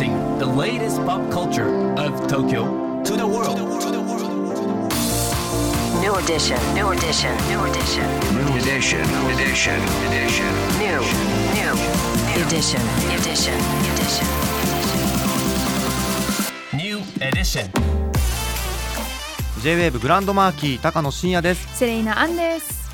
Introducing the latest pop culture of Tokyo to the world. New edition, new edition, new edition, New edition, edition, edition. new, new, edition, edition, edition. New edition. J-WAVE グランドマーキー高野真也ですセレイナアンです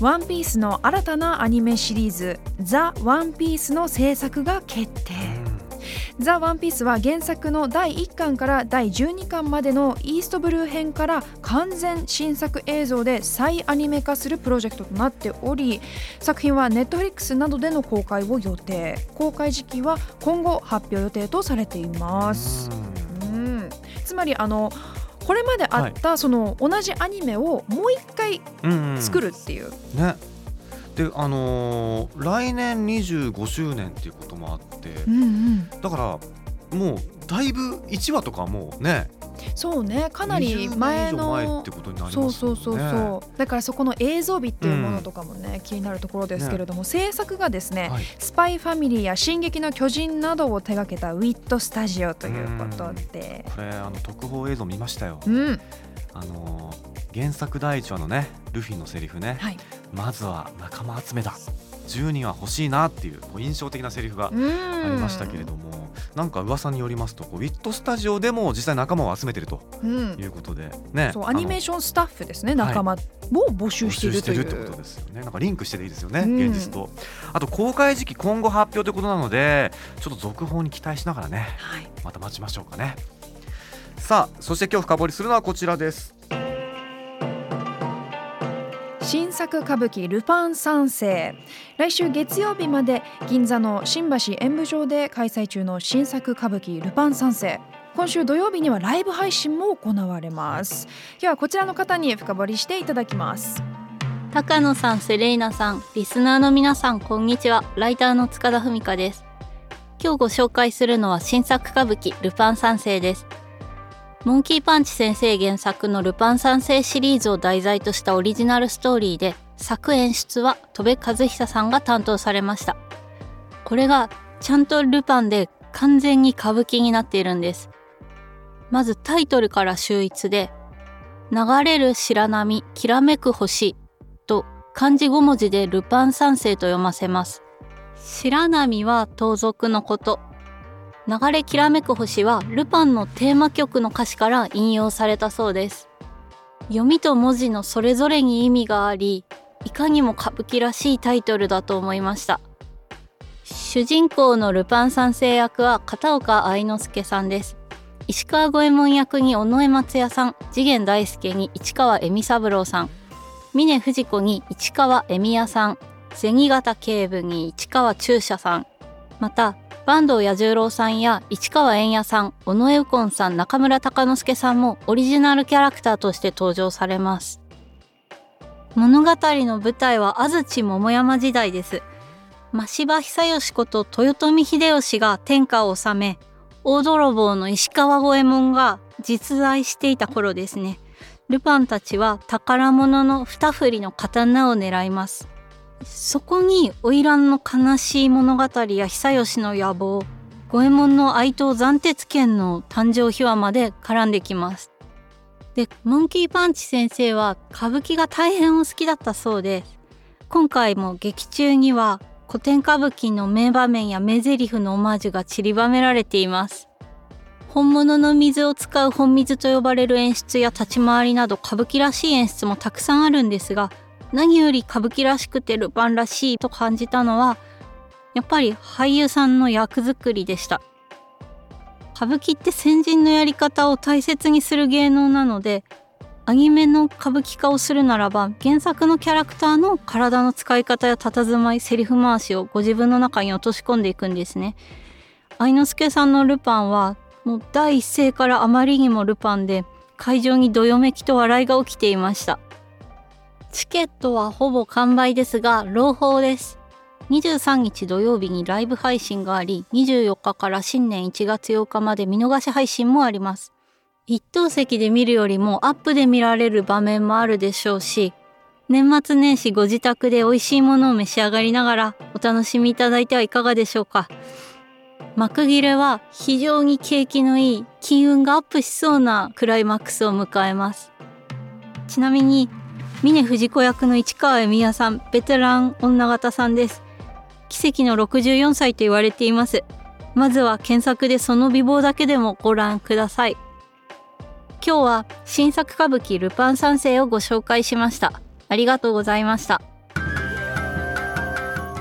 ワンピースの新たなアニメシリーズザ・ワンピースの制作が決定。ザ・ワンピースは原作の第1巻から第12巻までのイーストブルー編から完全新作映像で再アニメ化するプロジェクトとなっており作品はネットフリックスなどでの公開を予定。公開時期は今後発表予定とされています。うん。つまりあのこれまであったその同じアニメをもう一回うん、うん、作るっていう、ね。であのー来年25周年っていうこともあって。うんうん、だからもうだいぶ1話とかもうねそうねかなり前20年以上前のってことになりますそうそうそうそう。だからそこの映像美っていうものとかもね、気になるところですけれども、制作がですね、はい。スパイファミリーや進撃の巨人などを手掛けたウィットスタジオということで。これあの特報映像見ましたよ。うん。あのー原作第一話のねルフィのセリフね、はい。まずは仲間集めだ。10人は欲しいなっていう印象的なセリフがうん。ありましたけれども、なんか噂によりますとこうウィットスタジオでも実際仲間を集めてるとうん。いうことでね。そうアニメーシションスタッフですね仲間を募集しているという、ってことですよねなんかリンクしてていいですよね、うん。現実と。あと公開時期今後発表ということなのでちょっと続報に期待しながらねはい。また待ちましょうかね。さあそして今日深掘りするのはこちらです新作歌舞伎ルパン三世来週月曜日まで銀座の新橋演舞場で開催中の新作歌舞伎ルパン三世今週土曜日にはライブ配信も行われます今日はこちらの方に深掘りしていただきます高野さん、セレイナさん、リスナーの皆さん、こんにちは。ライターの塚田文香です。今日ご紹介するのは新作歌舞伎ルパン三世です。モンキーパンチ先生原作のルパン三世シリーズを題材としたオリジナルストーリーで、作演出は戸部和久さんが担当されました。これがちゃんとルパンで完全に歌舞伎になっているんです。まずタイトルから秀逸で、流れる白波、きらめく星と漢字5文字でルパン三世と読ませます。白波は盗賊のこと。流れきらめく星はルパンのテーマ曲の歌詞から引用されたそうです。読みと文字のそれぞれに意味があり、いかにも歌舞伎らしいタイトルだと思いました。主人公のルパン三世役は片岡愛之助さんです。石川五右衛門役に尾上松也さん、次元大介に市川恵美三郎さん、峰不二子に市川恵美也さん、銭形警部に市川中車さん、また坂東彌十郎さんや市川円也さん、尾上右近さん、中村鷹之助さんもオリジナルキャラクターとして登場されます。物語の舞台は安土桃山時代です。真柴久義こと豊臣秀吉が天下を治め、大泥棒の石川五右衛門が実在していた頃ですね。ルパンたちは宝物の二振りの刀を狙います。そこに花魁の悲しい物語や久吉の野望、五右衛門の愛刀斬鉄剣の誕生秘話まで絡んできます。で、モンキーパンチ先生は歌舞伎が大変お好きだったそうで、今回も劇中には古典歌舞伎の名場面や名台詞のオマージュが散りばめられています。本物の水を使う本水と呼ばれる演出や立ち回りなど歌舞伎らしい演出もたくさんあるんですが何より歌舞伎らしくてルパンらしいと感じたのはやっぱり俳優さんの役作りでした。歌舞伎って先人のやり方を大切にする芸能なのでアニメの歌舞伎化をするならば原作のキャラクターの体の使い方や佇まいセリフ回しをご自分の中に落とし込んでいくんですね。愛之助さんのルパンはもう第一声からあまりにもルパンで会場にどよめきと笑いが起きていました。チケットはほぼ完売ですが朗報です。23日土曜日にライブ配信があり24日から新年1月8日まで見逃し配信もあります。一等席で見るよりもアップで見られる場面もあるでしょうし年末年始ご自宅で美味しいものを召し上がりながらお楽しみいただいてはいかがでしょうか。幕切れは非常に景気のいい金運がアップしそうなクライマックスを迎えます。ちなみに峰藤子役の市川恵美也さんベテラン女型さんです。奇跡の64歳と言われています。まずは検索でその美貌だけでもご覧ください。今日は新作歌舞伎ルパン三世をご紹介しました。ありがとうございました。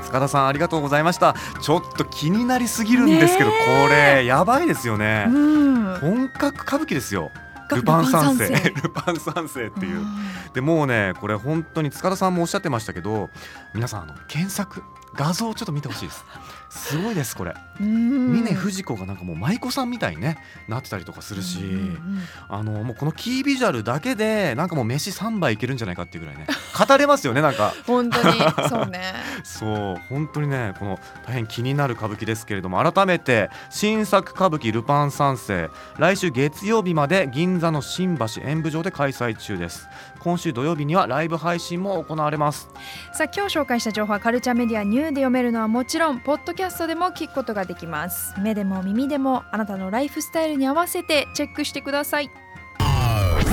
塚田さんありがとうございました。ちょっと気になりすぎるんですけど、ねこれやばいですよね、うん。本格歌舞伎ですよ。がルパン三世。ルパン三世。っていう。でもうねこれ本当に塚田さんもおっしゃってましたけど皆さんあの検索画像をちょっと見てほしいですすごいですこれ。うん。峰不二子がなんかもう舞妓さんみたいにねなってたりとかするし、うんうんあのもうこのキービジュアルだけでなんかもう飯3杯いけるんじゃないかっていうぐらいね語れますよねなんか。本当に。そうね。そう本当にねこの大変気になる歌舞伎ですけれども改めて新作歌舞伎「ルパン三世」来週月曜日まで銀座の新橋演舞場で開催中です。今週土曜日にはライブ配信も行われます。さあ今日紹介した情報はカルチャーメディアニューで読めるのはもちろんポッドキャストでも聞くことができます。目でも耳でもあなたのライフスタイルに合わせてチェックしてください。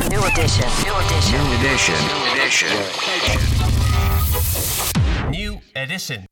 New Edition New Edition. New Edition.